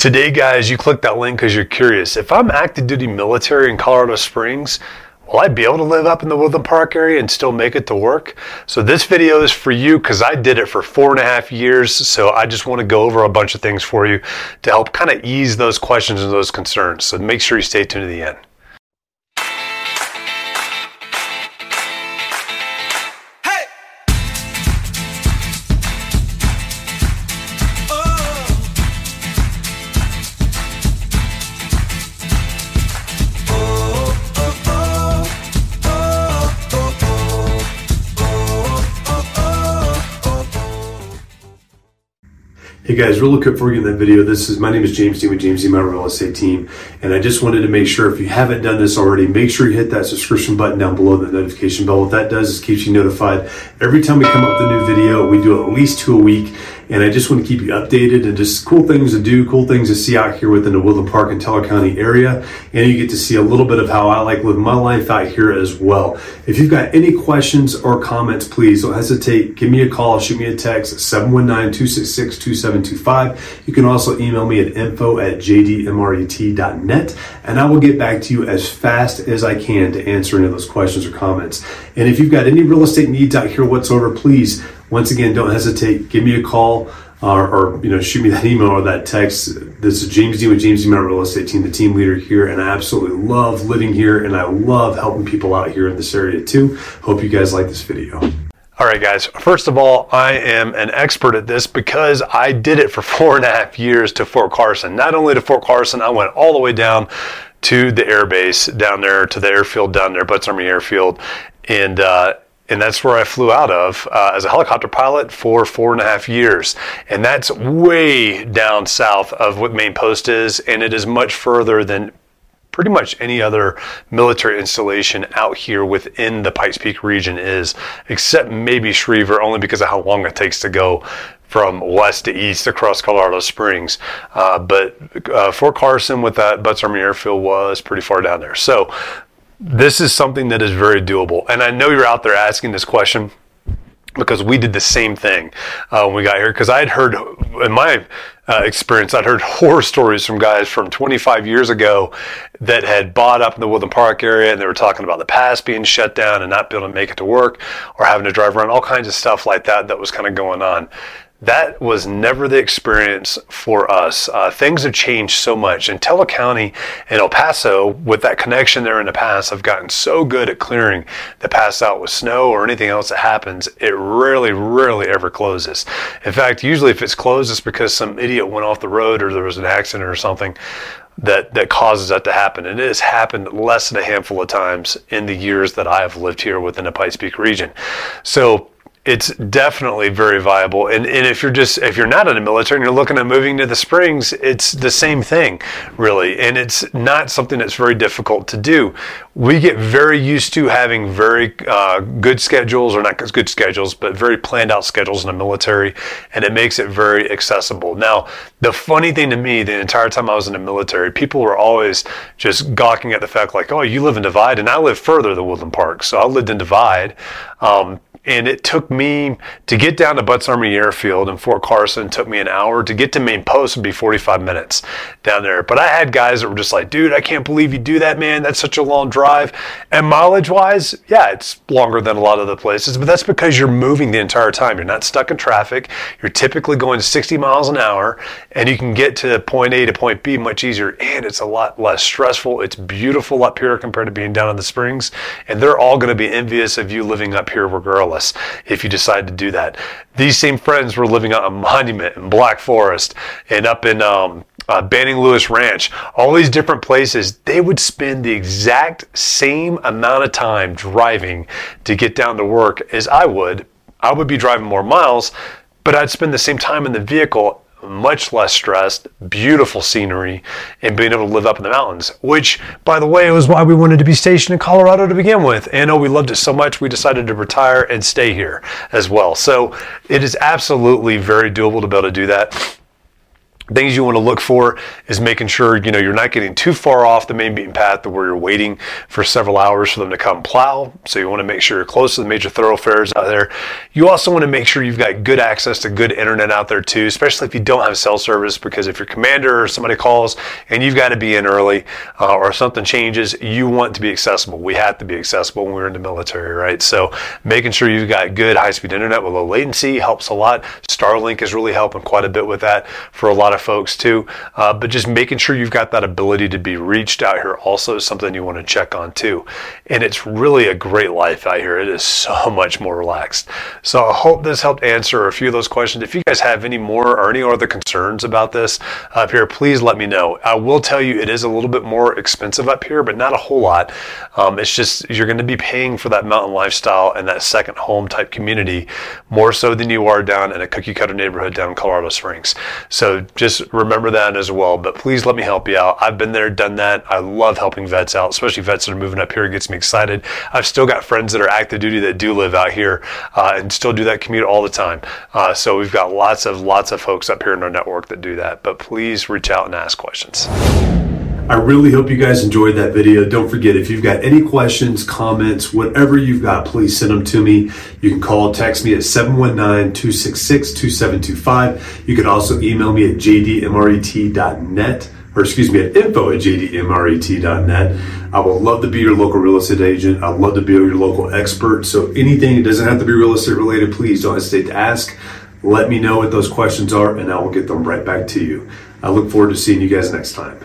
Today, guys, you click that link because you're curious. If I'm active duty military in Colorado Springs, will I be able to live up in the Woodland Park area and still make it to work? So this video is for you because I did it for four and a half years. So I just want to go over a bunch of things for you to help kind of ease those questions and those concerns. So make sure you stay tuned to the end. Hey guys, real quick before we get in that video, this is my name is James Dean with James Dean My Real Estate Team, and I just wanted to make sure if you haven't done this already, make sure you hit that subscription button down below the notification bell. What that does is keeps you notified every time we come up with a new video. We do at least two a week, and I just want to keep you updated and just cool things to do, cool things to see out here within the Woodland Park and Teller County area. And you get to see a little bit of how I like living my life out here as well. If you've got any questions or comments, please don't hesitate. Give me a call, shoot me a text, 719-266-2725. You can also email me at info at jdmret.net and I will get back to you as fast as I can to answer any of those questions or comments. And if you've got any real estate needs out here whatsoever, please once again, don't hesitate. Give me a call or, or, you know shoot me that email or that text. This is James Dean with James Dean Real Estate Team, the team leader here, and I absolutely love living here and I love helping people out here in this area too. Hope you guys like this video. All right, guys. First of all, I am an expert at this because I did it for four and a half years to Fort Carson. Not only to Fort Carson, I went all the way down to the air base down there, to the airfield down there, Butts Army Airfield, and uh, and that's where I flew out of uh, as a helicopter pilot for four and a half years. And that's way down south of what Main Post is, and it is much further than pretty much any other military installation out here within the Pikes Peak region is, except maybe Schriever, only because of how long it takes to go from west to east across Colorado Springs. Uh, but uh, Fort Carson with that Butts Army Airfield was pretty far down there. So this is something that is very doable. And I know you're out there asking this question because we did the same thing uh, when we got here. Because I had heard, in my uh, experience, I'd heard horror stories from guys from 25 years ago that had bought up in the Woodland Park area and they were talking about the pass being shut down and not being able to make it to work or having to drive around, all kinds of stuff like that that was kind of going on that was never the experience for us. Uh, things have changed so much. And Teller County and El Paso, with that connection there in the past, have gotten so good at clearing the pass out with snow or anything else that happens. It rarely, rarely ever closes. In fact, usually if it's closed, it's because some idiot went off the road or there was an accident or something that that causes that to happen. And it has happened less than a handful of times in the years that I have lived here within the Pikes Peak region. So it's definitely very viable. And, and if you're just if you're not in the military and you're looking at moving to the Springs, it's the same thing, really. And it's not something that's very difficult to do. We get very used to having very uh, good schedules, or not good schedules, but very planned out schedules in the military, and it makes it very accessible. Now, the funny thing to me, the entire time I was in the military, people were always just gawking at the fact, like, "Oh, you live in Divide, and I live further than Woodland Park, so I lived in Divide." Um, and it took me to get down to Butts Army Airfield in Fort Carson. Took me an hour to get to Main Post would be 45 minutes down there. But I had guys that were just like, "Dude, I can't believe you do that, man. That's such a long drive." And mileage-wise, yeah, it's longer than a lot of the places, but that's because you're moving the entire time. You're not stuck in traffic. You're typically going 60 miles an hour, and you can get to point A to point B much easier, and it's a lot less stressful. It's beautiful up here compared to being down in the Springs, and they're all going to be envious of you living up here regardless if you decide to do that. These same friends were living on a monument in Black Forest and up in um, uh, Banning Lewis Ranch, all these different places, they would spend the exact same amount of time driving to get down to work as I would. I would be driving more miles, but I'd spend the same time in the vehicle much less stressed, beautiful scenery, and being able to live up in the mountains, which, by the way, was why we wanted to be stationed in Colorado to begin with. And oh, we loved it so much, we decided to retire and stay here as well. So it is absolutely very doable to be able to do that. Things you want to look for is making sure you know you're not getting too far off the main beaten path to where you're waiting for several hours for them to come plow. So you want to make sure you're close to the major thoroughfares out there. You also want to make sure you've got good access to good internet out there too especially if you don't have cell service because if your commander or somebody calls and you've got to be in early uh, or something changes you want to be accessible. We have to be accessible when we're in the military right? So making sure you've got good high-speed internet with low latency helps a lot. Starlink is really helping quite a bit with that for a lot of folks too. Uh, but just making sure you've got that ability to be reached out here also is something you want to check on too. And it's really a great life out here. It is so much more relaxed. So I hope this helped answer a few of those questions. If you guys have any more or any other concerns about this up here, please let me know. I will tell you it is a little bit more expensive up here, but not a whole lot. Um, it's just you're going to be paying for that mountain lifestyle and that second home type community more so than you are down in a cookie cutter neighborhood down in Colorado Springs. So just remember that as well. But please let me help you out. I've been there, done that. I love helping vets out, especially vets that are moving up here. It gets me excited. I've still got friends that are active duty that do live out here uh, and still do that commute all the time. Uh, so we've got lots of lots of folks up here in our network that do that. But please reach out and ask questions. I really hope you guys enjoyed that video. Don't forget, if you've got any questions, comments, whatever you've got, please send them to me. You can call, text me at 719-266-2725. You can also email me at jdmret.net or excuse me, at info at jdmret.net. I would love to be your local real estate agent. I'd love to be your local expert. So anything, it doesn't have to be real estate related, please don't hesitate to ask. Let me know what those questions are and I will get them right back to you. I look forward to seeing you guys next time.